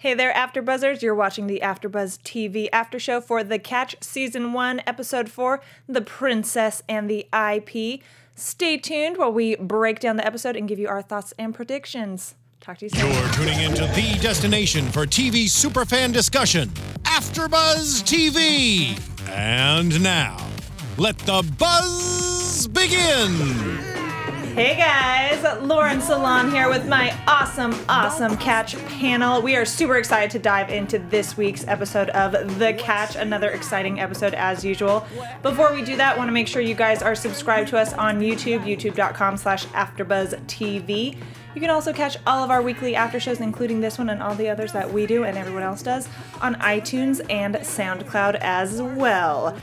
Hey there, AfterBuzzers! You're watching the AfterBuzz TV after show for The Catch Season One, Episode Four, "The Princess and the IP." Stay tuned while we break down the episode and give you our thoughts and predictions. Talk to you soon. You're tuning into the destination for TV superfan discussion, AfterBuzz TV. And now, let the buzz begin. Hey guys, Lauren Salaun here with my awesome, awesome catch panel. We are super excited to dive into this week's episode of The Catch, another exciting episode as usual. Before we do that, want to make sure you guys are subscribed to us on YouTube, youtube.com slash AfterBuzzTV. You can also catch all of our weekly after shows, including this one and all the others that we do and everyone else does, on iTunes and SoundCloud as well.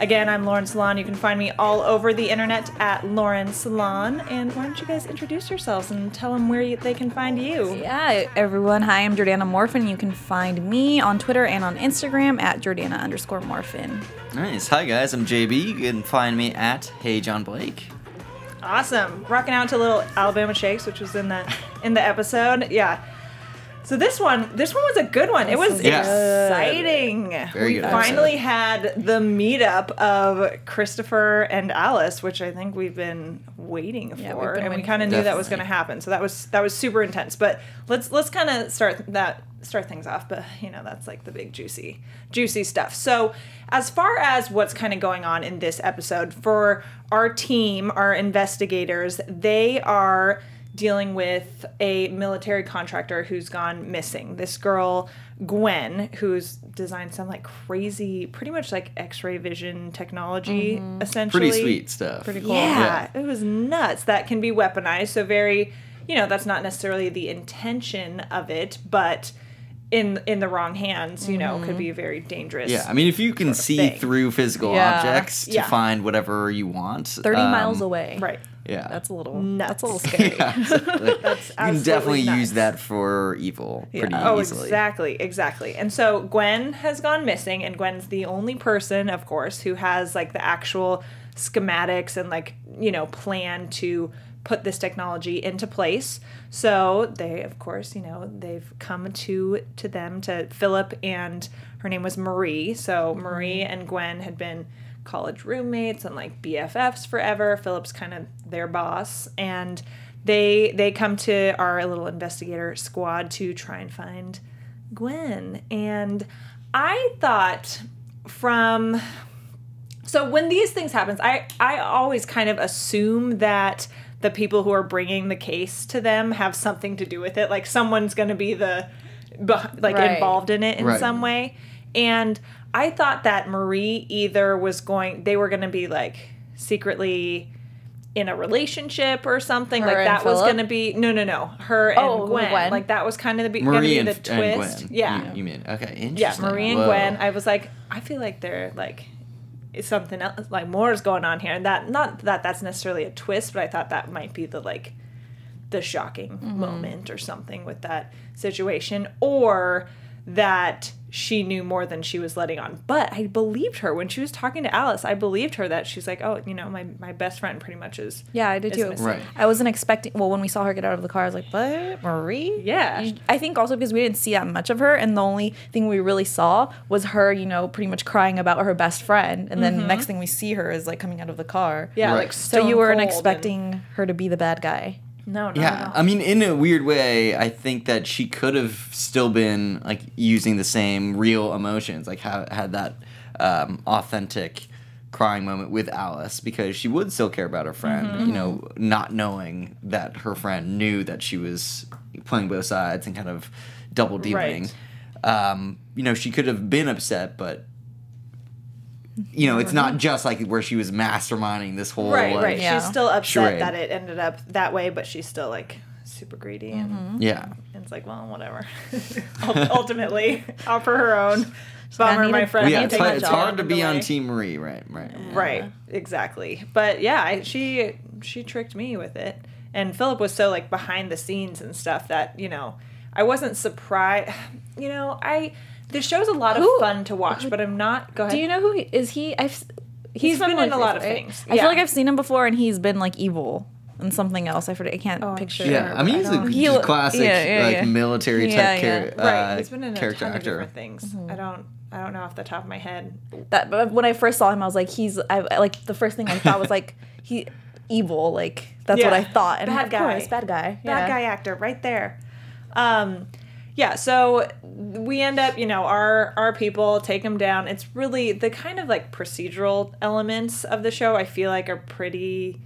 Again, I'm Lauren Salaun. You can find me all over the internet at Lauren Salaun. And why don't you guys introduce yourselves and tell them where you, they can find you? Yeah, everyone. Hi, I'm Jordana Morfin. You can find me on Twitter and on Instagram at Jordana underscore Morfin. Nice. Hi guys, I'm JB. You can find me at Hey John Blake. Awesome. Rocking out to little Alabama Shakes, which was in the in the episode. Yeah. So this one, this one was a good one. It was Yeah. exciting. Very we good finally had the meetup of Christopher and Alice, which I think we've been waiting Yeah, for, we've been and we kind of knew that was going to happen. So that was that was super intense. But let's let's kind of start that start things off. But you know that's like the big juicy juicy stuff. So as far as what's kind of going on in this episode for our team, our investigators, they are dealing with a military contractor who's gone missing. This girl, Gwen, who's designed some like crazy, pretty much like X-ray vision technology, essentially. Pretty sweet stuff. Pretty cool. Yeah, it was nuts. That can be weaponized. So very, you know, that's not necessarily the intention of it, but in in the wrong hands, you know, could be very dangerous. Yeah, I mean, if you can see thing. through physical Yeah. objects to Yeah. find whatever you want, 30 um, miles away. right. Yeah, That's a little, Nuts. that's a little scary. yeah, exactly. you can definitely nuts. use that for evil pretty oh, easily. exactly, exactly. And so Gwen has gone missing, and Gwen's the only person, of course, who has like the actual schematics and like you know plan to put this technology into place. So they, of course, you know they've come to to them to Philip and her name was Marie. So Marie mm-hmm. and Gwen had been college roommates and like BFFs forever. Philip's kind of their boss and they they come to our little investigator squad to try and find Gwen. And I thought from so when these things happens, I I always kind of assume that the people who are bringing the case to them have something to do with it. Like someone's going to be the like Right. involved in it in Right. some way. And I thought that Marie either was going they were going to be like secretly in a relationship or something Her like and that was going to be no no no her and Oh, Gwen. Gwen. like that was kind of the going to Marie be and, the and twist Gwen. yeah you, you mean okay? Interesting. Yeah, Interesting. Marie and Whoa. Gwen. I was like, I feel like they're like something else, like more is going on here, and that not that that's necessarily a twist, but I thought that might be the like the shocking Mm-hmm. moment or something with that situation, or that she knew more than she was letting on. But I believed her when she was talking to Alice. I believed her that she's like, oh, you know, my my best friend pretty much is. Yeah, I did too. missing. Right. I wasn't expecting. Well, when we saw her get out of the car, I was like, "What, Marie?" Yeah. I think also because we didn't see that much of her, and the only thing we really saw was her, you know, pretty much crying about her best friend, and then the next thing we see her is like coming out of the car. Mm-hmm. Yeah, Right. like So you weren't stone cold and- expecting her to be the bad guy. No, Yeah. I mean, in a weird way, I think that she could have still been like using the same real emotions, like ha- had that um, authentic crying moment with Alice, because she would still care about her friend. Mm-hmm. You know, not knowing that her friend knew that she was playing both sides and kind of double dealing. Um, you know, she could have been upset, but. You know, it's not mm-hmm. just like where she was masterminding this whole right, like, right. Yeah. She's still upset charade. that it ended up that way, but she's still like super greedy and yeah. And it's like, well, whatever. Ultimately, out for her own. Bummer, my friend. Yeah, it's, hard, it's hard to be on. Team Marie, right? Right. Right, exactly. But yeah, I, she she tricked me with it, and Philip was so like behind the scenes and stuff that you know I wasn't surprised. You know, I this show's a lot of Who- fun to watch, but I'm not. Go ahead. Do you know who he, is? He I've He's from been in a lot of right? things, I feel like I've seen him before, and he's been like evil. and something else. I forget. I can't I'm picture. sure. Yeah, I mean, he's a He classic yeah, yeah, like yeah. military type Yeah, char- yeah. right. uh, He's been in a character ton of actor. different things. I don't. I don't know off the top of my head. that but when I first saw him, I was like, he's I, I- like the first thing I thought was like he evil. Like that's what I thought. And Bad of guy. course, bad guy. bad yeah. guy actor right there. Um, yeah, so we end up, you know, our our people take him down. It's really the kind of like procedural elements of the show. I feel like are pretty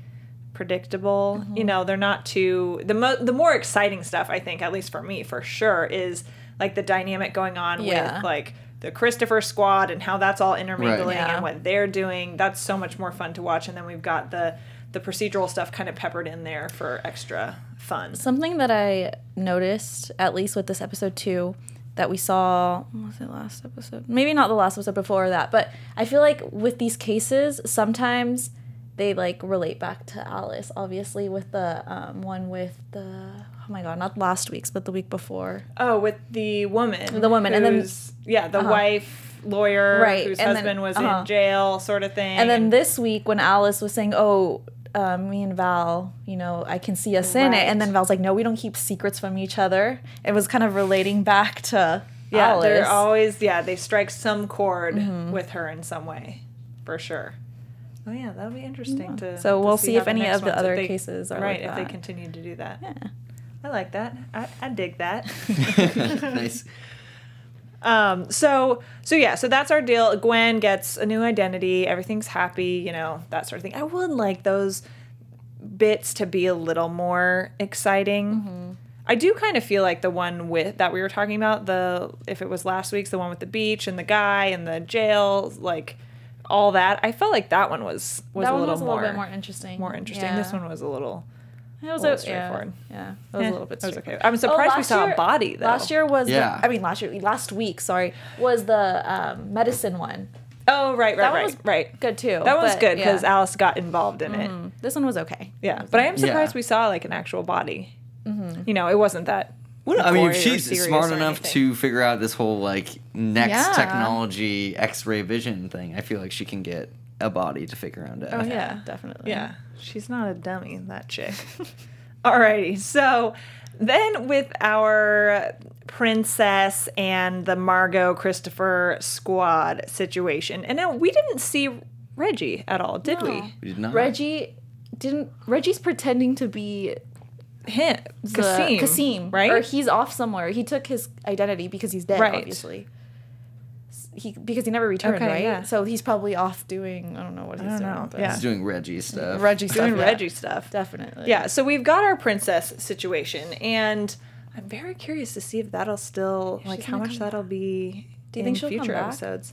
predictable. Mm-hmm. You know, they're not too the mo- the more exciting stuff. I think, at least for me, for sure, is like the dynamic going on Yeah. with like the Christopher squad and how that's all intermingling Yeah. and what they're doing. That's so much more fun to watch. And then we've got the the procedural stuff kind of peppered in there for extra fun. Something that I noticed, at least with this episode too, that we saw was it last episode? Maybe not the last episode before that, but I feel like with these cases, sometimes they like relate back to Alice. Obviously, with the um, one with the oh my god, not last week's, but the week before. Oh, with the woman. The woman, and then- yeah, the Uh-huh. wife lawyer Right, whose and then- husband was uh-huh. in jail, sort of thing. And then this week, when Alice was saying, "Oh, uh, me and Val, you know, I can see us in it," and then Val's like, "No, we don't keep secrets from each other." It was kind of relating back to yeah, Alice. they're always yeah they strike some chord Mm-hmm. with her in some way, for sure. Oh yeah, that'll be interesting to. So to we'll see how if any of the ones- other they- cases are right like if they continue to do that. Yeah. I like that. I, I dig that. nice. Um, so so yeah, so that's our deal. Gwen gets a new identity, everything's happy, you know, that sort of thing. I would like those bits to be a little more exciting. I do kind of feel like the one with that we were talking about, the if it was last week's, the one with the beach and the guy and the jail, like all that. I felt like that one was was that a little was a more little bit more interesting. more interesting. Yeah. This one was a little it was a little a, yeah, straightforward. Yeah, it was eh, a little bit. It was okay. straightforward. I'm surprised we saw year- a body though. Last year was Yeah. the, I mean last year last week, sorry, was the um, medicine one. Oh right, right, That one right, was right. Good too. That was but, good because yeah. Alice got involved in it. this one was okay. Yeah, but I am surprised Yeah. we saw like an actual body. You know, it wasn't that. Well, I mean, if she's smart enough anything. to figure out this whole like next Yeah. technology X-ray vision thing, I feel like she can get a body to figure out. Oh, Yeah, definitely. Yeah, she's not a dummy, that chick. Alrighty, so then with our princess and the Margot Christopher squad situation, and now we didn't see Reggie at all, did No. we? We did not. Reggie didn't. Reggie's pretending to be Him, the Kasim, Kasim, right? Or he's off somewhere. He took his identity because he's dead, Right. obviously. S- He because he never returned, Okay, right? yeah. So he's probably off doing I don't know what he's don't doing. know, but yeah. He's doing Reggie stuff. Reggie stuff. doing yeah. Reggie stuff. definitely. Yeah, so we've got our princess situation, and I'm very curious to see if that'll still like how much that'll be. Do you in think she'll come future back? episodes?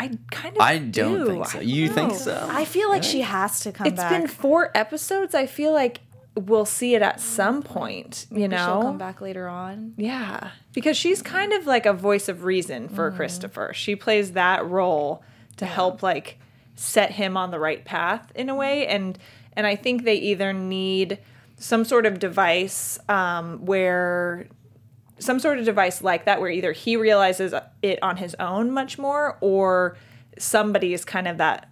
I kind of. I don't do. think so. You don't think so? I feel like she has to come It's back. It's been four episodes. I feel like we'll see it at mm, some point. You Maybe know, she'll come back later on. Yeah, because she's mm. kind of like a voice of reason for mm. Christopher. She plays that role to help like set him on the right path in a way, and and I think they either need some sort of device um, where some sort of device like that where either he realizes it on his own much more or somebody is kind of that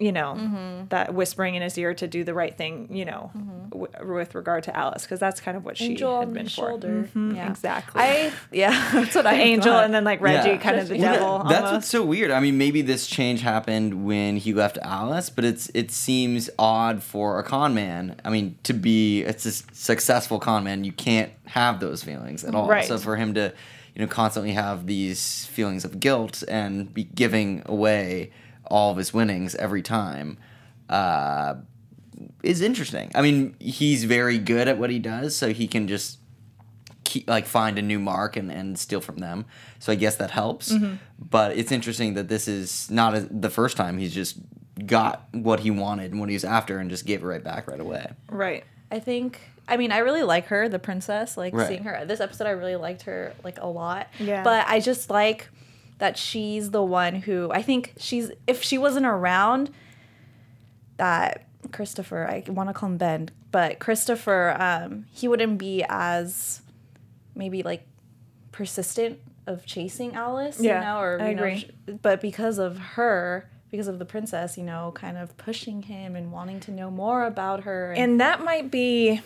you know Mm-hmm. that whispering in his ear to do the right thing you know w- with regard to alice because that's kind of what she Angel had on been his for shoulder. Mhm, Yeah. exactly I yeah, that's what I angel thought. and then like reggie Yeah. kind of the Well, devil that- that's what's so weird. I mean, maybe this change happened when he left Alice, but it's it seems odd for a con man. I mean, to be it's a successful con man, you can't have those feelings at all. Right. So for him to, you know, constantly have these feelings of guilt and be giving away all of his winnings every time. Uh, is interesting. I mean, he's very good at what he does, so he can just keep, like find a new mark and, and steal from them. So I guess that helps. Mm-hmm. But it's interesting that this is not a, the first time he's just got what he wanted and what he was after and just gave it right back right away. right I think I mean I really like her, the princess. Like Right. seeing her this episode, I really liked her like a lot. Yeah. But I just like that she's the one who I think she's if she wasn't around, that Christopher I want to call him Ben, but Christopher um, he wouldn't be as maybe like persistent of chasing Alice. Yeah, you know, or I you agree. sh- but because of her. because of the princess, you know, kind of pushing him and wanting to know more about her. And that might be,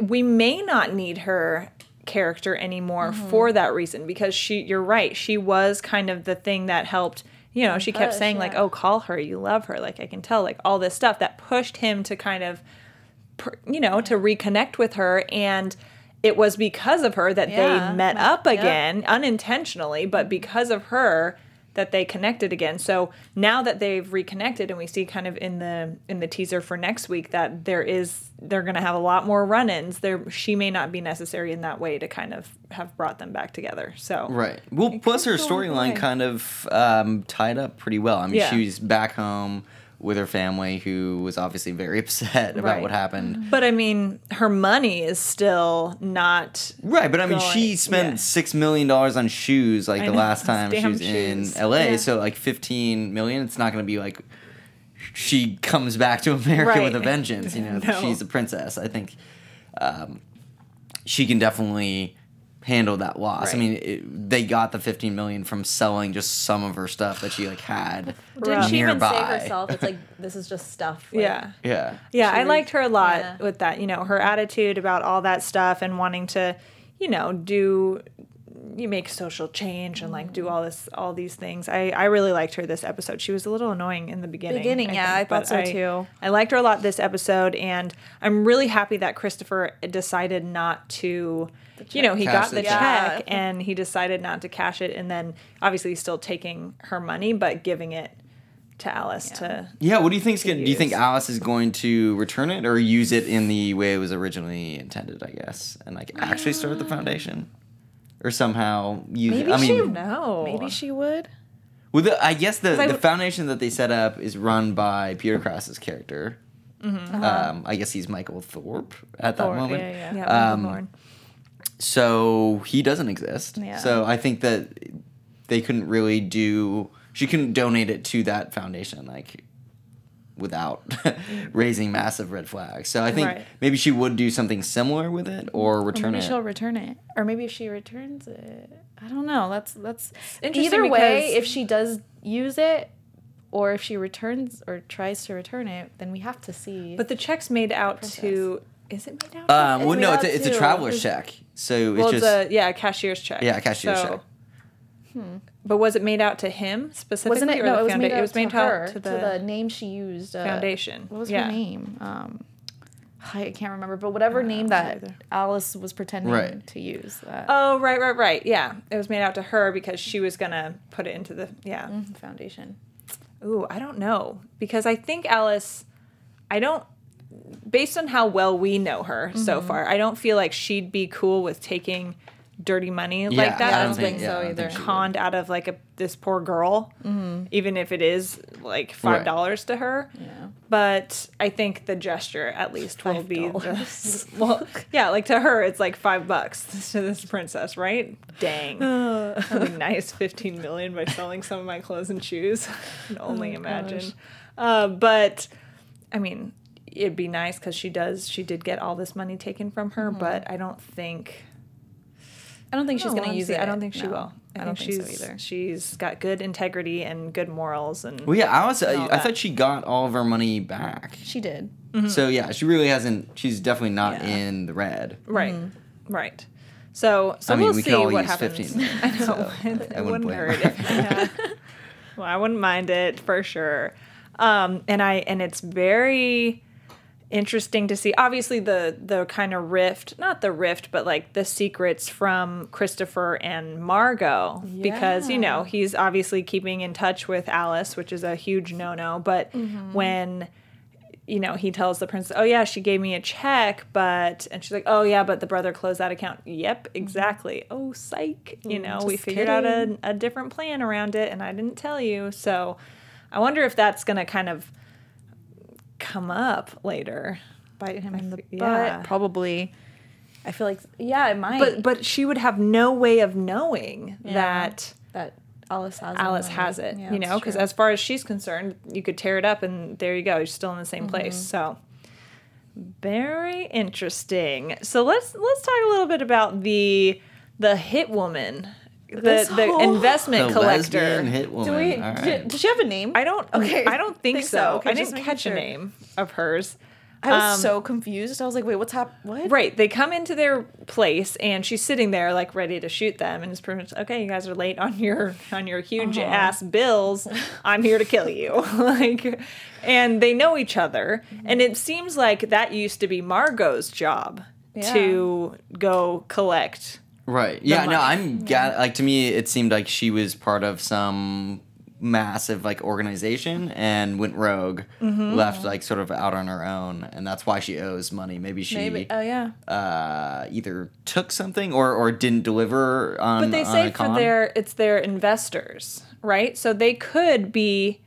we may not need her character anymore Mm-hmm. for that reason because she, you're right, she was kind of the thing that helped. You know, she kept Push, saying like, "Oh, call her. You love her." Like I can tell, like all this stuff that pushed him to kind of, you know, to reconnect with her, and it was because of her that Yeah, they met up yep. again, unintentionally, but because of her that they connected again. So now that they've reconnected and we see kind of in the in the teaser for next week that there is they're going to have a lot more run-ins. There she may not be necessary in that way to kind of have brought them back together. So Right. Well, plus her could go either storyline kind of um, tied up pretty well. I mean, Yeah. she's back home with her family, who was obviously very upset about Right. what happened. But I mean, her money is still not Right, but I mean, Going- she spent yeah. six million dollars on shoes like I the know, last time she was in. L.A. Yeah. So like fifteen million. It's not going to be like she comes back to America Right. with a vengeance. You know, No. she's a princess. I think um, she can definitely handle that loss. I mean, it, they got the fifteen million from selling just some of her stuff that she like had Didn't she even save herself? It's like this is just stuff. like- yeah. Yeah. Yeah, She I was- liked her a lot yeah. with that, you know, her attitude about all that stuff and wanting to, you know, do you make social change and like do all this all these things. I I really liked her this episode. She was a little annoying in the beginning. Beginning, yeah, I thought but so too. I liked her a lot this episode and I'm really happy that Christopher decided not to you know, he Cash got the the check. check and he decided not to cash it and then obviously he's still taking her money but giving it to Alice to Yeah, what do you think's gonna? Do you think. Alice is going to return it or use it in the way it was originally intended? I guess, and like actually start the foundation, or somehow use. Maybe it? I she- mean, no. Maybe she would. well, the, I guess the, I the foundation that they set up is run by Peter Krause's character. Mm-hmm. Um, I guess he's Michael Thorpe at that moment. yeah, yeah. Yeah, Um, Thorne. So he doesn't exist. Yeah. So I think that they couldn't really do. She couldn't donate it to that foundation, like without raising massive red flags. So I think Right. maybe she would do something similar with it or Or return maybe it. she'll return it, or maybe if she returns it, I don't know. That's that's interesting either way. If she does use it, or if she returns or tries to return it, then we have to see. But the check's made out to. Is it made out? to? Um, well, no, it's a, it's a to- traveler's check. So well, it's it's just a yeah, a cashier's check. yeah, a cashier's So- check. But was it made out to him specifically? wasn't it? or No, the it was founda- made out It was made to out her to the, name she used. Uh, foundation. What was Yeah. her name? Um, I can't remember, but whatever name that either. Alice was pretending Right. to use. That Oh right, right, right. Yeah, it was made out to her because she was gonna put it into the yeah. Mm, foundation. Ooh, I don't know because I think Alice. I don't. Based on how well we know her Mm-hmm. so far, I don't feel like she'd be cool with taking dirty money like that. I and don't think being so I don't either. she would. conned out of like a this poor girl, even if it is like five dollars to her. Yeah. But I think the gesture at least will be the, $5. well, yeah, like to her it's like five bucks to this princess, right? Dang, that'd be nice. Fifteen million by selling some of my clothes and shoes. I can only imagine. Uh, but I mean, it'd be nice because she does. She did get all this money taken from her, but I don't think I don't think she's going to use honestly, it. I don't think she No, will. I, I don't think, think she's so either. she's got good integrity and good morals and Well, yeah, Alice. I, all I that. thought she got all of her money back. She did. So yeah, she really hasn't. She's definitely not Mm-hmm. Yeah. in the red. right, right. So so I mean, we'll we see all what use happens. 15 I know so it, I it wouldn't wouldn't hurt. her. If, yeah. well, I wouldn't mind it for sure. Um, and I and it's very interesting to see. Obviously the the kind of rift not the rift but like the secrets from christopher and margot because you know he's obviously keeping in touch with alice which is a huge no-no. But mm-hmm. when you know he tells the princess oh yeah she gave me a check but and she's like oh yeah but the brother closed that account. Yep mm-hmm. exactly. Oh psych. You mm, know we just figured out a, a different plan around it and i didn't tell you. So i wonder if that's going to kind of come up later Bite him in the f- butt. yeah. Probably. I feel like, yeah, it might. but but she would have no way of knowing Yeah. that that Alice has it, Alice right? has it, Yeah, you know, because as far as she's concerned, you could tear it up and there you go, you're still in the same place. Mm-hmm. So very interesting. So let's let's talk a little bit about the the hit woman the the investment The collector. lesbian hit Do we? All d- right. does she have a name? I don't. Okay, I don't think, think so. so. Okay, I didn't catch sure. a name of hers. I was Um, so confused. I was like, wait, what's hap? What? Right. They come into their place and she's sitting there like ready to shoot them and it's pretty much okay, you guys are late on your on your huge Uh-huh. ass bills. I'm here to kill you. like and they know each other. And it seems like that used to be Margot's job Yeah. to go collect. Right. Yeah. No. I'm ga- like to me, it seemed like she was part of some massive like organization and went rogue, Mm-hmm. left like sort of out on her own, and that's why she owes money. Maybe she Maybe. Oh yeah. uh, either took something or or didn't deliver on. But they on say for their it's their investors, right? So they could be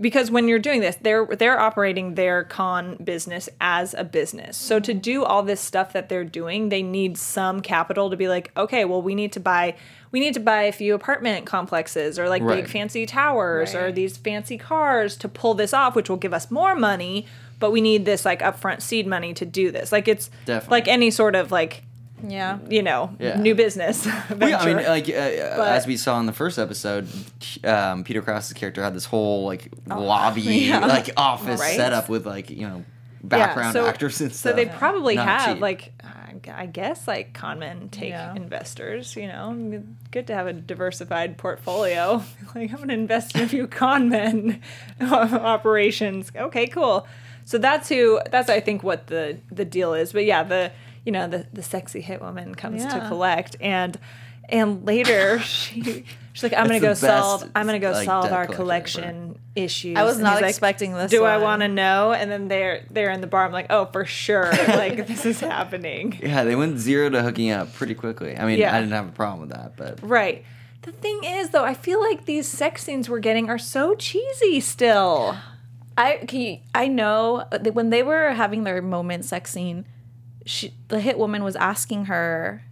because when you're doing this, they're they're operating their con business as a business. So to do all this stuff that they're doing, they need some capital to be like, okay, well we need to buy we need to buy a few apartment complexes or like Right. big fancy towers or these fancy cars to pull this off, which will give us more money, but we need this like upfront seed money to do this. Like it's Definitely. like any sort of like Yeah. you know, Yeah. new business. Well, yeah, I mean, like uh, But- as we saw in the first episode, um, Peter Krause's character had this whole like lobby, yeah. like office Right. setup with like you know background so, actors and stuff. So they probably Not have cheap. like I- I guess like con men take Yeah. investors. You know, good to have a diversified portfolio. like I'm gonna invest in a few con men operations. Okay, cool. So that's who. That's I think what the the deal is. But yeah, the you know the the sexy hit woman comes to collect and. And later, she she's like, "I'm gonna go the solve. I'm gonna go like, solve our collector collection issues." I was And not he's like, expecting this Do I want to know? And then they're they're in the bar. I'm like, oh, for sure, like this is happening. Yeah, they went zero to hooking up pretty quickly. I mean, Yeah. I didn't have a problem with that, but Right. The thing is, though, I feel like these sex scenes we're getting are so cheesy still. I can you, I know that when they were having their moment sex scene, she the hit woman was asking her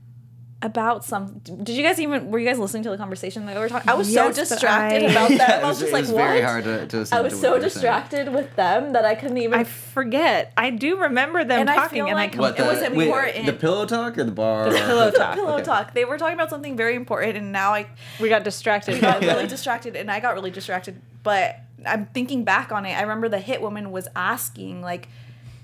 about some. Did you guys even were you guys listening to the conversation that we were talking? I was Yes, so distracted I- about them. Yeah, it I was just it like, was what? very hard to, to listen I was what so they were saying. distracted with them that I couldn't even. I forget. I do remember them And I talking, feel and like- I What It the, was wait, important. the pillow talk or the bar? The pillow talk. pillow Okay. talk. They were talking about something very important, and now I we got distracted. got by really distracted, and I got really distracted. But I'm thinking back on it. I remember the hit woman was asking like.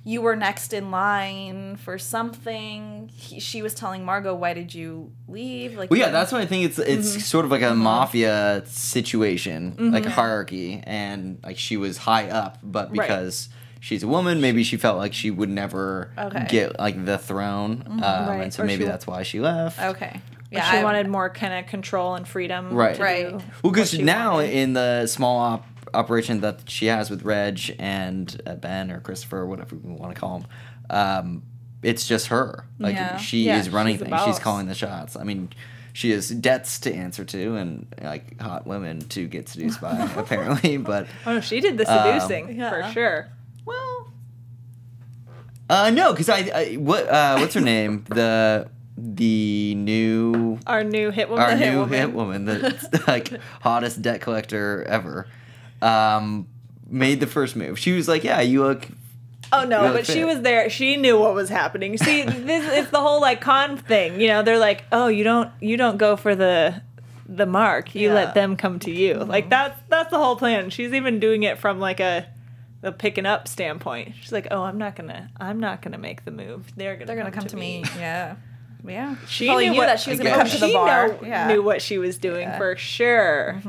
You were next in line for something. He, she was telling Margot, "Why did you leave?" Like, Well, yeah, that's why I think it's it's Mm-hmm. sort of like a mafia situation, like a hierarchy, and like she was high up, but Right. because she's a woman, maybe she felt like she would never Okay. Mm-hmm. get like the throne, um, Right. and so Or maybe she- that's why she left. okay. Yeah, Yeah, she I- wanted more kind of control and freedom. Right. to Right. do Well, because now wanted. in the small op- operation that she has with Reg and uh, Ben or Christopher, whatever we want to call him, um, it's just her. Like Yeah. she Yeah, is running she's things. She's calling the shots. I mean, she has debts to answer to and like hot women to get seduced by, apparently. But oh, no, she did the Um, seducing Yeah. for sure. well, uh, no, because I, I what uh, what's her name the the new Our new hit woman. our new hit woman. hit woman, the like hottest debt collector ever, um, made the first move. She was like, "Yeah, you look." Oh no, look but she was there. She knew what was happening. See, this it's the whole like con thing. You know, they're like, "Oh, you don't you don't go for the the mark. You Yeah. let them come to you." Like that's that's the whole plan. She's even doing it from like a the picking up standpoint. She's like, "Oh, I'm not going to I'm not going to make the move. They're going to They're gonna come to me. Yeah. Yeah. She probably knew, knew what, that she was gonna come to the she bar. know- yeah. knew what she was doing Yeah. for sure.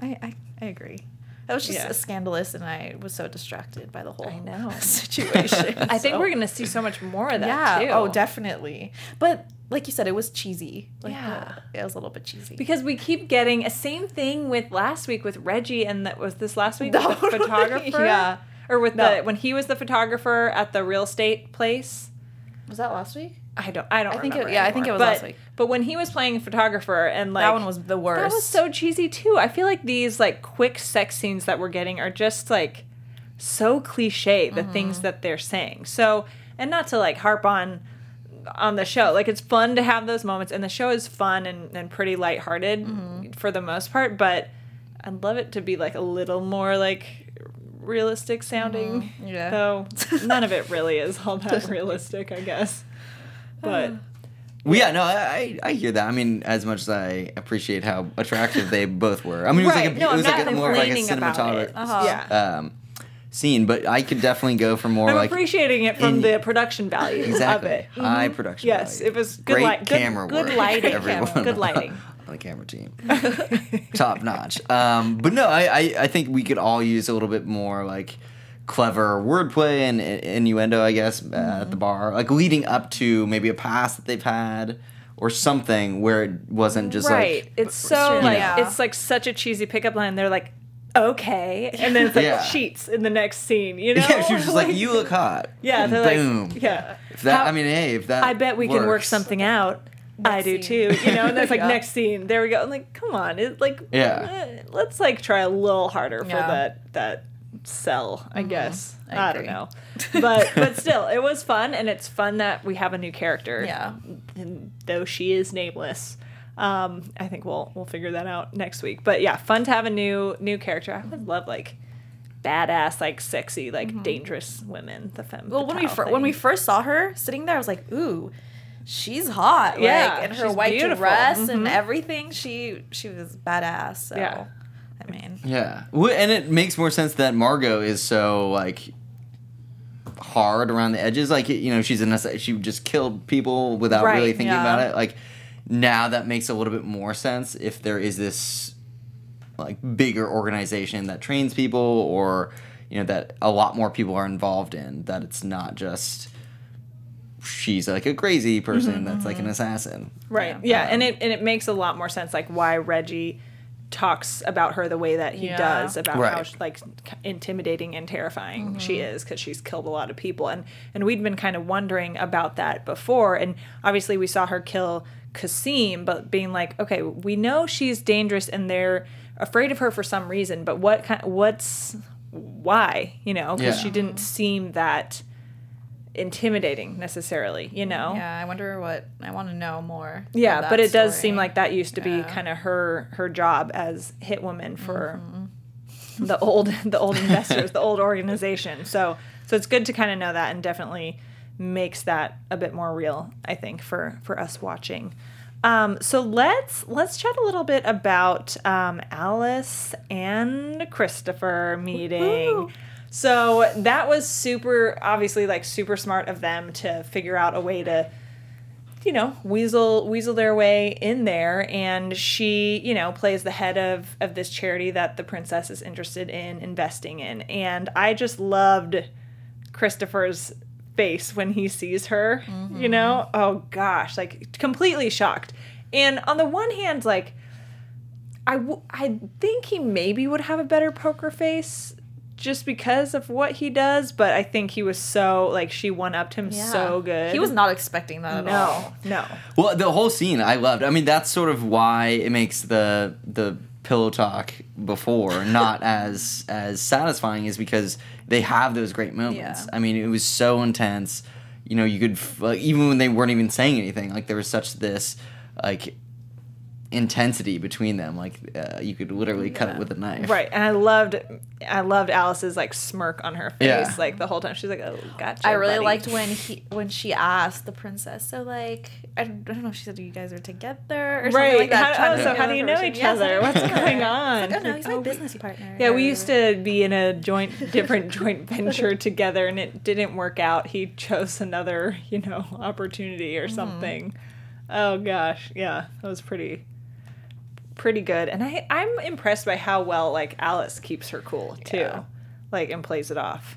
I, I I agree. That was just Yeah. a scandalous, and I was so distracted by the whole I know. situation. I think so- we're going to see so much more of that yeah. too. Oh, definitely. But like you said, it was cheesy. Like, Yeah. uh, it was a little bit cheesy. Because we keep getting a same thing with last week with Reggie, and that was this last week with the photographer. yeah. Or with No. the when he was the photographer at the real estate place. Was that last week? I don't. I don't. I think it- remember yeah, I think it was but, last week. But when he was playing photographer and like that one was the worst. that was so cheesy too. I feel like these like quick sex scenes that we're getting are just like so cliche. The Mm-hmm. things that they're saying. So and not to like harp on on the show. Like it's fun to have those moments, and the show is fun and, and pretty lighthearted Mm-hmm. for the most part. But I'd love it to be like a little more like realistic sounding. Mm-hmm. Yeah. Though none of it really is all that realistic, I guess. But Well, yeah, no, I, I I hear that. I mean, as much as I appreciate how attractive they both were. I mean, it was Right. like a, No, it was like a, more of like a complaining cinematography. Uh-huh. Yeah. um, scene, but I could definitely go for more I'm like appreciating it from in- the production value exactly of it. high production. Yes, value. it was good great light- good- camera good work. lighting, everyone good lighting. On the camera team, top notch. Um, but no, I, I I think we could all use a little bit more like clever wordplay and i- innuendo, I guess, uh, Mm-hmm. at the bar, like leading up to maybe a pass that they've had or something where it wasn't just right. like it's so like Yeah. it's like such a cheesy pickup line. They're like, okay, and then it's like Yeah. sheets in the next scene. You know? yeah, she was just like, "You look hot." Yeah, they're boom. like, yeah. If that, How- I mean, hey, if that, I bet we can work something out. I do scene. too. You know, and that's like Yeah. next scene. There we go. I'm like, come on, it like Yeah. let's like try a little harder for Yeah. that that sell. I guess Mm-hmm. I I, don't know, but but still, it was fun, and it's fun that we have a new character. Yeah. and though she is nameless. Um, I think we'll we'll figure that out next week. But yeah, fun to have a new new character. I would love like badass, like sexy, like dangerous women. The femme. Mm-hmm. Well, when we fatale fir- when we first saw her sitting there, I was like, ooh, she's hot. Yeah, like, in her she's white beautiful. dress and Mhm. everything, she she was badass. So, Yeah. I mean, Yeah, Well, and it makes more sense that Margot is so like hard around the edges. Like you know, she's in she just killed people without Right, really thinking yeah. about it. Like now that makes a little bit more sense if there is this like bigger organization that trains people or you know that a lot more people are involved in that it's not just she's like a crazy person mm-hmm. that's like an mm-hmm. assassin Right. Yeah. Yeah, and um, it and it makes a lot more sense like why Reggie talks about her the way that he Yeah. does about how she, like intimidating and terrifying she mm-hmm. is because she's killed a lot of people and and we'd been kind of wondering about that before and obviously we saw her kill Kasim but being like okay we know she's dangerous and they're afraid of her for some reason but what kind what's why you know because Yeah. she didn't seem that intimidating necessarily you know yeah, I wonder what I want to know more. yeah, but it does seem like that used to be kind of her her job as hit woman for Mm-hmm. the old the old investors, the old organization. So so it's good to kind of know that and definitely makes that a bit more real, I think, for for us watching. Um, so let's let's chat a little bit about um, Alice and Christopher meeting. So that was super, obviously, like super smart of them to figure out a way to you know weasel weasel their way in there. And she you know plays the head of of this charity that the princess is interested in investing in. And i just loved christopher's face when he sees her you mm-hmm. know? Oh gosh like completely shocked. And on the one hand like I, w- I think he maybe would have a better poker face just because of what he does but i think he was so like she one upped him Yeah. so good He was not expecting that at all. no, no. Well, the whole scene I loved. I mean, that's sort of why it makes the the pillow talk before not as as satisfying is because they have those great moments. Yeah. I mean, it was so intense. You know, you could f- like even when they weren't even saying anything, like there was such this like intensity between them. Like uh, you could literally cut it with a knife. Right, and I loved, I loved Alice's like smirk on her face, Yeah. like the whole time. She's like, "Oh, gotcha." I really buddy." liked when he when she asked the princess. So like I don't, I don't know if she said you guys are together or something Right. like that. How- oh, so how do you know each Yes, other? What's going on? like, oh no, he's my Oh, we- business partner. Yeah, we used to be in a joint, different joint venture together, and it didn't work out. He chose another, you know, opportunity or something. Oh gosh, yeah, that was pretty, pretty good. And I, I'm impressed by how well like Alice keeps her cool too, Yeah. like and plays it off.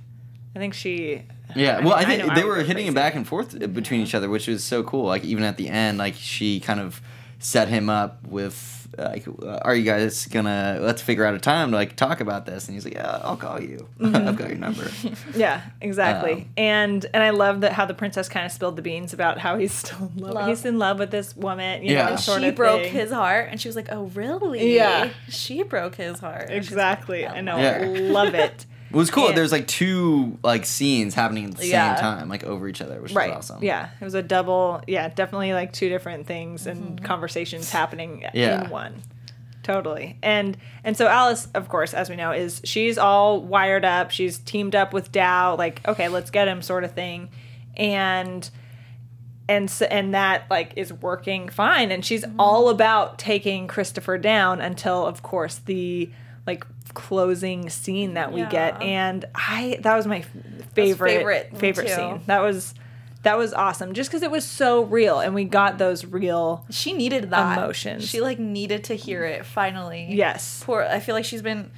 I think she. Yeah, I well, I mean, I think know I they would were hitting it back and forth between each other, which was so cool. Like even at the end, like she kind of set him up with like, uh, "Are you guys gonna let's figure out a time to like talk about this?" And he's like, "Yeah, I'll call you. I've got your number." Yeah, exactly. Um, and and I love that how the princess kind of spilled the beans about how he's still in love. Love. He's in love with this woman. You Yeah. know, And sort she broke thing. his heart, and she was like, "Oh, really? Yeah. she broke his heart." And she's like, Exactly. "Oh, I know. Yeah. Love it. It was cool. And- There's like two like scenes happening at the same time, like over each other, which right. was awesome. Yeah. It was a double. Yeah, definitely like two different things and conversations happening Yeah. in one. Totally. And and so Alice, of course, as we know, is she's all wired up. She's teamed up with Dao, like, okay, let's get him sort of thing. And and so, and that like is working fine and she's Mm-hmm. all about taking Christopher down until of course the like closing scene that we get and I that was my favorite favorite, favorite too. scene. That was that was awesome just cuz it was so real and we got those real She needed that Emotions. She like needed to hear it finally. Yes. Poor. I feel like she's been.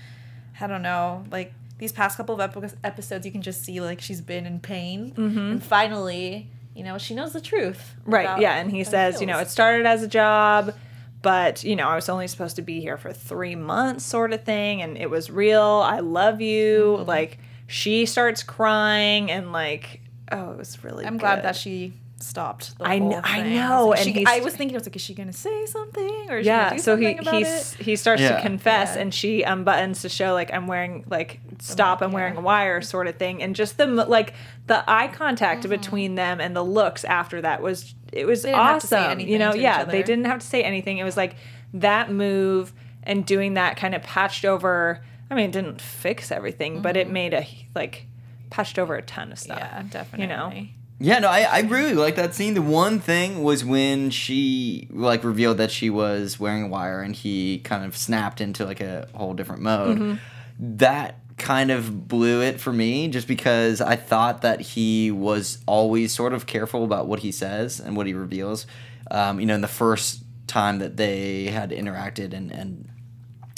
I don't know. Like these past couple of episodes, you can just see like she's been in pain, and finally, you know, she knows the truth. Mm-hmm. Right. Yeah. And he says, you know, it started as a job, but, you know, I was only supposed to be here for three months, sort of thing. And it was real. I love you. Mm-hmm. Like, she starts crying and, like, oh, it was really I'm glad that she stopped. The I whole kn- I thing. know, Like, and she- I was thinking, I was like, is she gonna say something or is yeah she do so he something about he it? he starts Yeah. to confess Yeah. and she unbuttons to show like i'm wearing like stop i'm wearing a wire sort of thing and just the like the eye contact Mm-hmm. between them and the looks after that was it was didn't have to say awesome you know to each yeah they didn't have to say anything it was like that move and doing that kind of patched over i mean it didn't fix everything but it made a like patched over a ton of stuff Mm-hmm. Yeah, definitely. you know Yeah, no, I, I really like that scene. The one thing was when she like revealed that she was wearing a wire and he kind of snapped into like a whole different mode. Mm-hmm. That kind of blew it for me just because I thought that he was always sort of careful about what he says and what he reveals. Um, you know, in the first time that they had interacted and, and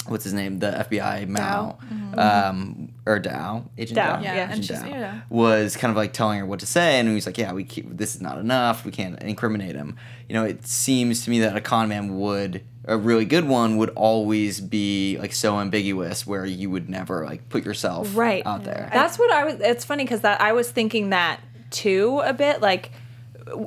what's his name, the FBI Mao, um, or Dao, Agent Dao, Dao, yeah. and Agent she's- Dao, yeah. was kind of like telling her what to say, and he was like, "Yeah, we keep, this is not enough. We can't incriminate him." You know, it seems to me that a con man would, a really good one, would always be like so ambiguous, where you would never like put yourself right out there. That's what I was. It's funny because that I was thinking that too a bit, like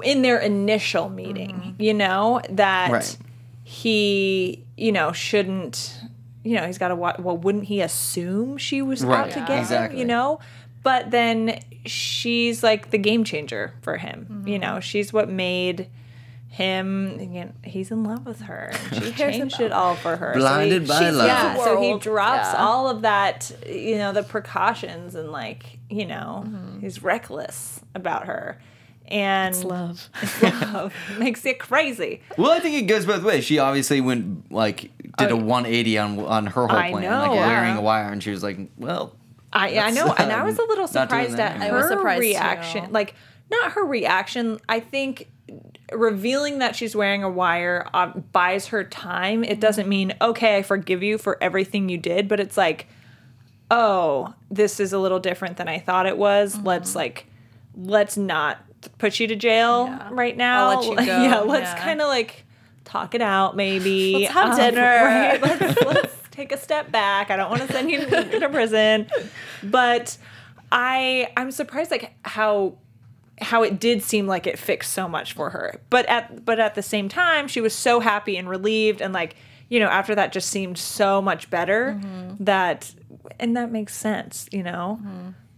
in their initial meeting. You know that Right. he, you know, shouldn't. You know, he's got to. Well, wouldn't he assume she was out Right, to yeah. get him? You know, but then she's like the game changer for him. You mm-hmm. know, she's what made. Him, again, he's in love with her. She cares changed about it all for her. Blinded he- by she's- love. Yeah, so he drops yeah. all of that, you know, the precautions and like, you know, mm-hmm. he's reckless about her. And it's love. It's love makes it crazy. well, I think it goes both ways. She obviously went like did a 180 on on her whole I plan, know, like yeah. wearing a wire, and she was like, "Well, I, I That's, know, and I um, was a little surprised that at anymore. her I was surprised, too. reaction. Like, not her reaction. I think revealing that she's wearing a wire uh, buys her time. It doesn't mean okay, I forgive you for everything you did, but it's like, oh, this is a little different than I thought it was. Mm-hmm. Let's like, let's not put you to jail Yeah. right now. I'll let you go. yeah, let's Yeah. kind of like talk it out, maybe. Let's have Um, dinner. right? Let's, let's take a step back. I don't want to send you to prison, but I I'm surprised like how how it did seem like it fixed so much for her. But at but at the same time, she was so happy and relieved and like, you know, after that just seemed so much better that and that makes sense, you know.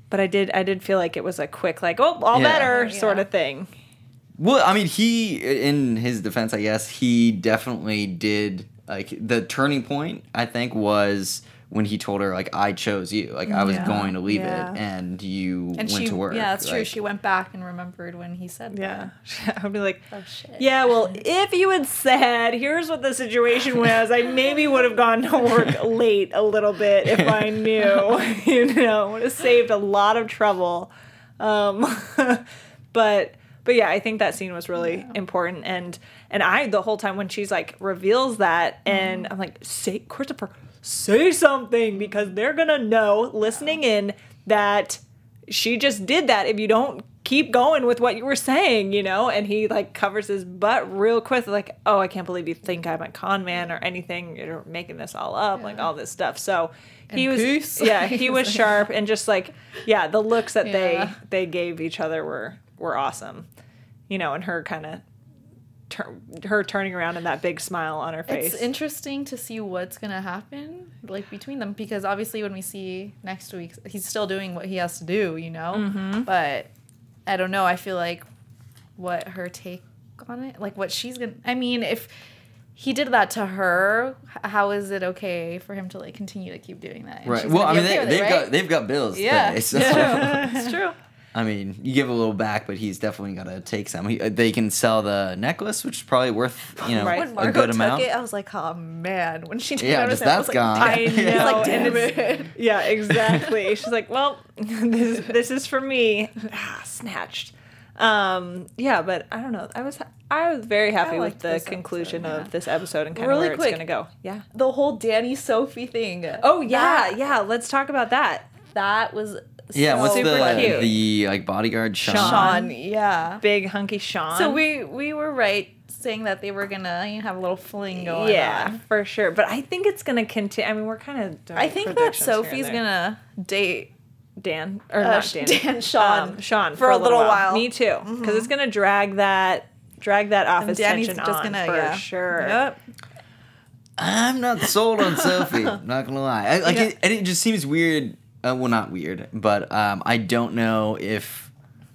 But I did I did feel like it was a quick like, oh, all Yeah. better Yeah. sort of thing. Well, I mean, he, in his defense, I guess, he definitely did. Like, the turning point, I think, was when he told her, like, I chose you. Like, I was Yeah. going to leave Yeah. it, and you And went she, to work. yeah, that's true. She went back and remembered when he said Yeah. that. I'd be like, Oh shit. Yeah, well, if you had said, here's what the situation was, I maybe would have gone to work late a little bit if I knew, you know, would have saved a lot of trouble. Um, but, but yeah, I think that scene was really important. And, and I, the whole time when she's like reveals that, and I'm like, say, Christopher, say something because they're going to know listening in that she just did that if you don't keep going with what you were saying, you know? And he like covers his butt real quick, like, oh, I can't believe you think I'm a con man or anything. You're making this all up, like all this stuff. So he And was, peace. yeah, he was sharp and just like, yeah, the looks that Yeah. they they gave each other were were awesome, you know, and her kind of. Tur- her turning around and that big smile on her face. It's interesting to see what's gonna happen like between them because obviously when we see next week he's still doing what he has to do, you know. Mm-hmm. But I don't know. I feel like what her take on it, like what she's gonna. I mean, if he did that to her, how is it okay for him to like continue to keep doing that? And Right. Well, I mean, they, they've it, got right? they've got bills. yeah, pay, so. it's true. It's true. I mean, you give a little back, but he's definitely got to take some. He, they can sell the necklace, which is probably worth you know Right. When a Margot good took amount. it, I was like, oh man. When she Yeah, noticed just it, I was that's like, gone. I damn. know. Like, damn it. Yeah, exactly. She's like, well, this this is for me. Ah, snatched. Um, yeah, but I don't know. I was I was very happy with the conclusion episode, of this episode and kind Really of where quick. it's gonna go. Yeah. The whole Danny Sophie thing. Oh yeah, That- yeah. Let's talk about that. That was yeah, so what's the cute. the like bodyguard Sean? Sean, yeah. Big hunky Sean. So we we were right saying that they were gonna have a little fling going yeah, on. for sure. But I think it's gonna continue. I mean, we're kind of. I think that Sophie's gonna date Dan or uh, not Dan. Dan Sean um, Sean for, a little while. Me too, because it's gonna drag that drag that office Danny's tension just on gonna for yeah. sure. Yep. I'm not sold on Sophie. not gonna lie. I, like Yeah. it, and it just seems weird. Uh, well, not weird, but um, I don't know if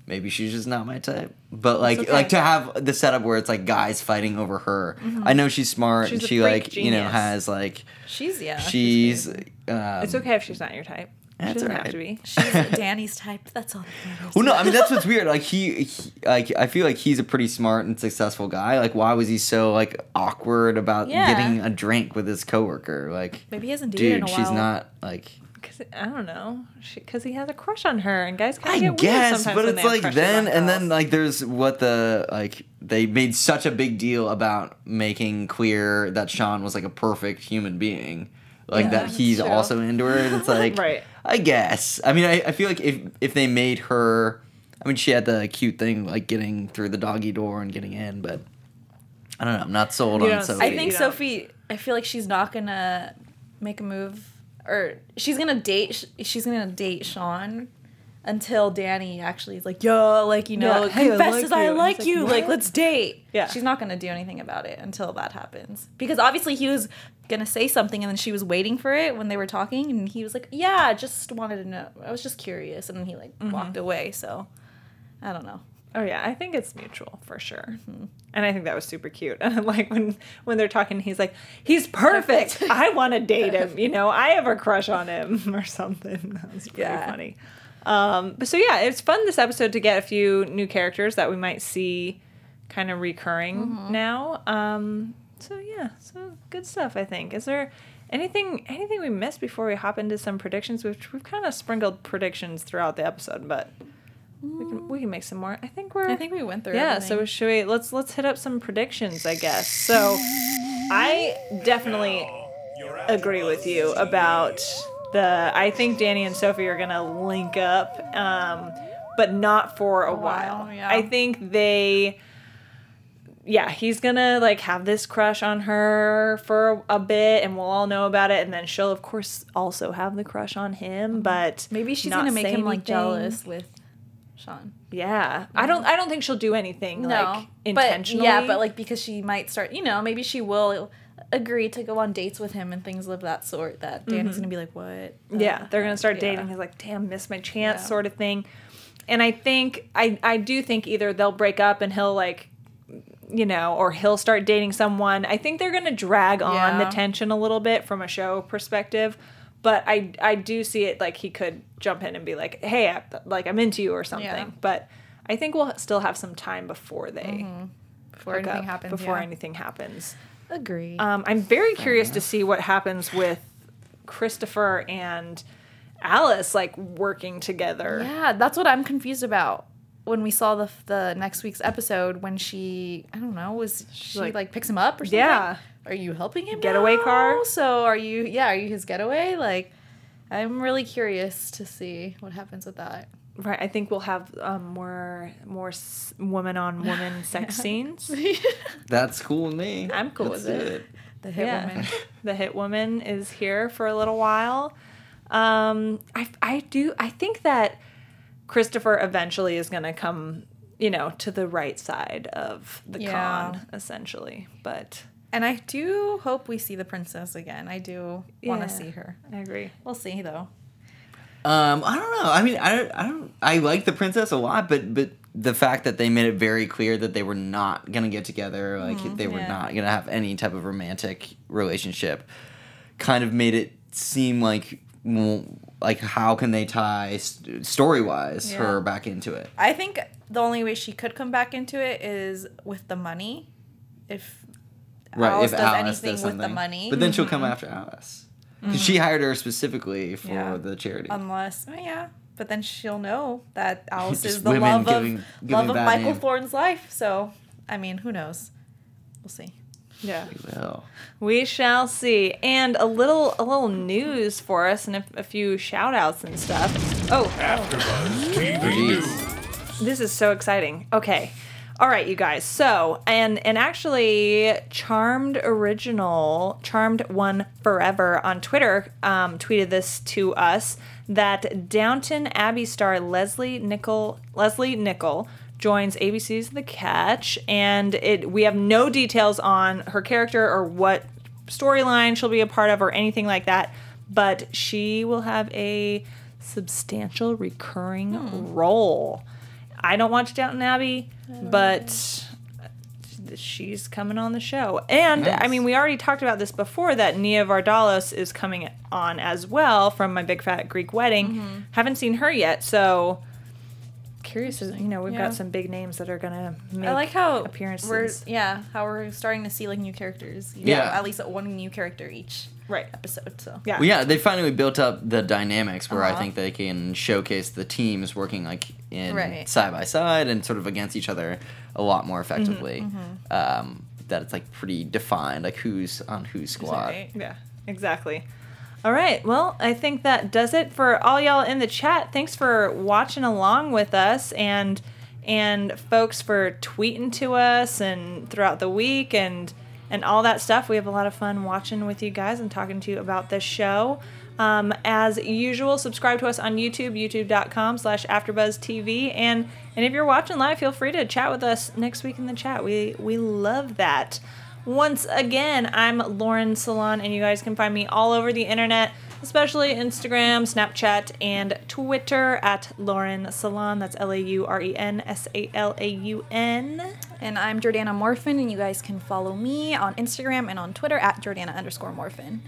maybe she's just not my type. But like, okay. like to have the setup where it's like guys fighting over her. I know she's smart She's and a she freak like you know has like She's yeah. she's. cute. Um, It's okay if she's not your type. She doesn't alright. have to be. She's Danny's type. That's all that matters. Well, no, I mean that's what's weird. Like he, he, like I feel like he's a pretty smart and successful guy. Like why was he so like awkward about Yeah. getting a drink with his coworker? Like, Maybe he hasn't dated in dude, a she's not like. Cause I don't know, because he has a crush on her, and guys kind of get weird guess, sometimes but when it's they like then and then like there's what the like they made such a big deal about making clear that Sean was like a perfect human being, like Yeah, that he's true. also into her. And it's like, Right. I guess. I mean, I, I feel like if if they made her, I mean, she had the cute thing like getting through the doggy door and getting in, but I don't know. I'm not sold You on Sophie. I think you don't- Sophie. I feel like she's not gonna make a move, or she's gonna date. She's gonna date Sean until Danny actually is like, "Yo, like you know, Yeah, hey, I like I you." And like you. like, Like, let's date." Yeah. she's not gonna do anything about it until that happens because obviously he was gonna say something and then she was waiting for it when they were talking and he was like, "Yeah, I just wanted to know. I was just curious," and then he like Mm-hmm. walked away. So I don't know. Oh yeah, I think it's mutual for sure, Mm-hmm. And I think that was super cute. And like when when they're talking, he's like, "He's perfect. I want to date him. You know, I have a crush on him or something." That was pretty Yeah. funny. Um, but so yeah, it's fun this episode to get a few new characters that we might see kind of recurring Mm-hmm. now. Um, so yeah, so good stuff. I think. Is there anything anything we missed before we hop into some predictions? Which we've kind of sprinkled predictions throughout the episode, but. We can, we can make some more. I think we're I think we went through. yeah everything. so should we let's let's hit up some predictions i guess so i definitely agree with you about the i think danny and sophie are gonna link up um but not for a, while, while, yeah. i think they yeah he's gonna like have this crush on her for a bit and we'll all know about it and then she'll of course also have the crush on him but Mm-hmm. Maybe she's gonna make him like jealous with Sean. yeah i don't i don't think she'll do anything like intentionally But, yeah, but like because she might start, you know, maybe she will agree to go on dates with him and things of that sort. That Danny's gonna be like, what? Mm-hmm. Yeah, the they're gonna heck?" start Yeah. dating. He's like, damn, missed my chance, Yeah. sort of thing. And I think I I do think either they'll break up and he'll like, you know, or he'll start dating someone. I think they're gonna drag on the tension a little bit from a show perspective. But I I do see it like he could jump in and be like, hey, I, like I'm into you or something. Yeah. But I think we'll still have some time before they before anything up, happens. Before yeah. anything happens. Agree. Um, I'm very curious to see what happens with Christopher and Alice like working together. yeah, that's what I'm confused about. When we saw the the next week's episode, when she I don't know was she like- like, picks him up or something? Yeah. Are you helping him? Getaway now? car? So are you? Yeah, are you his getaway? Like, I'm really curious to see what happens with that. Right. I think we'll have um, more more s- woman on woman sex scenes. That's cool with me. I'm cool Let's with do it. The hit Yeah. woman. the hit woman is here for a little while. Um, I I do I think that Christopher eventually is going to come, you know, to the right side of the Yeah. con essentially. But And I do hope we see the princess again. I do want Yeah. to see her. I agree. We'll see though. Um, I don't know. I mean, I don't, I don't. I like the princess a lot, but but the fact that they made it very clear that they were not gonna get together, like they were yeah. not gonna have any type of romantic relationship, kind of made it seem like well, like how can they tie st- story wise Yeah. her back into it? I think the only way she could come back into it is with the money. If Alice does anything with the something. money. But then she'll mm-hmm. come after Alice. 'Cause she hired her specifically for Yeah. the charity. unless oh, yeah, but then she'll know that Alice is the love giving- of giving love of Michael name. Thorne's life. So I mean, who knows? We'll see. Yeah. well, We shall see. And a little a little news for us and a, a few shout outs and stuff. Oh, AfterBuzz TV News. this is so exciting. Okay. All right, you guys. So, and and actually Charmed Original, Charmed One Forever on Twitter um, tweeted this to us that Downton Abbey star Lesley Nicol Lesley Nicol joins ABC's The Catch and it we have no details on her character or what storyline she'll be a part of or anything like that, but she will have a substantial recurring role. I don't watch Downton Abbey, but she's coming on the show. And I mean, we already talked about this before that Nia Vardalos is coming on as well from My Big Fat Greek Wedding. Mm-hmm. Haven't seen her yet, so curious. You know, we've Yeah. got some big names that are gonna make I like how appearances. We're yeah, how we're starting to see like new characters. You Yeah. know, at least one new character each right. episode. So Yeah. well, yeah, they finally built up the dynamics where I Uh-huh. think they can showcase the teams working like in Right. side by side and sort of against each other a lot more effectively. Mm-hmm, Um, that it's like pretty defined, like who's on whose squad. Right. Yeah, exactly. All right. Well, I think that does it for all y'all in the chat. Thanks for watching along with us and and folks for tweeting to us and throughout the week and and all that stuff. We have a lot of fun watching with you guys and talking to you about this show. Um, as usual, subscribe to us on YouTube, youtube.com slash AfterBuzzTV. And, and if you're watching live, feel free to chat with us next week in the chat. We, we love that. Once again, I'm Lauren Salaun, and you guys can find me all over the internet, especially Instagram, Snapchat, and Twitter at Lauren Salaun. That's L A U R E N S A L A U N. And I'm Jordana Morfin, and you guys can follow me on Instagram and on Twitter at Jordana underscore Morfin.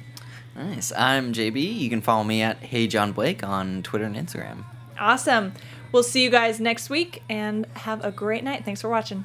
Nice. I'm JB. You can follow me at Hey John Blake on Twitter and Instagram. Awesome. We'll see you guys next week, and have a great night. Thanks for watching.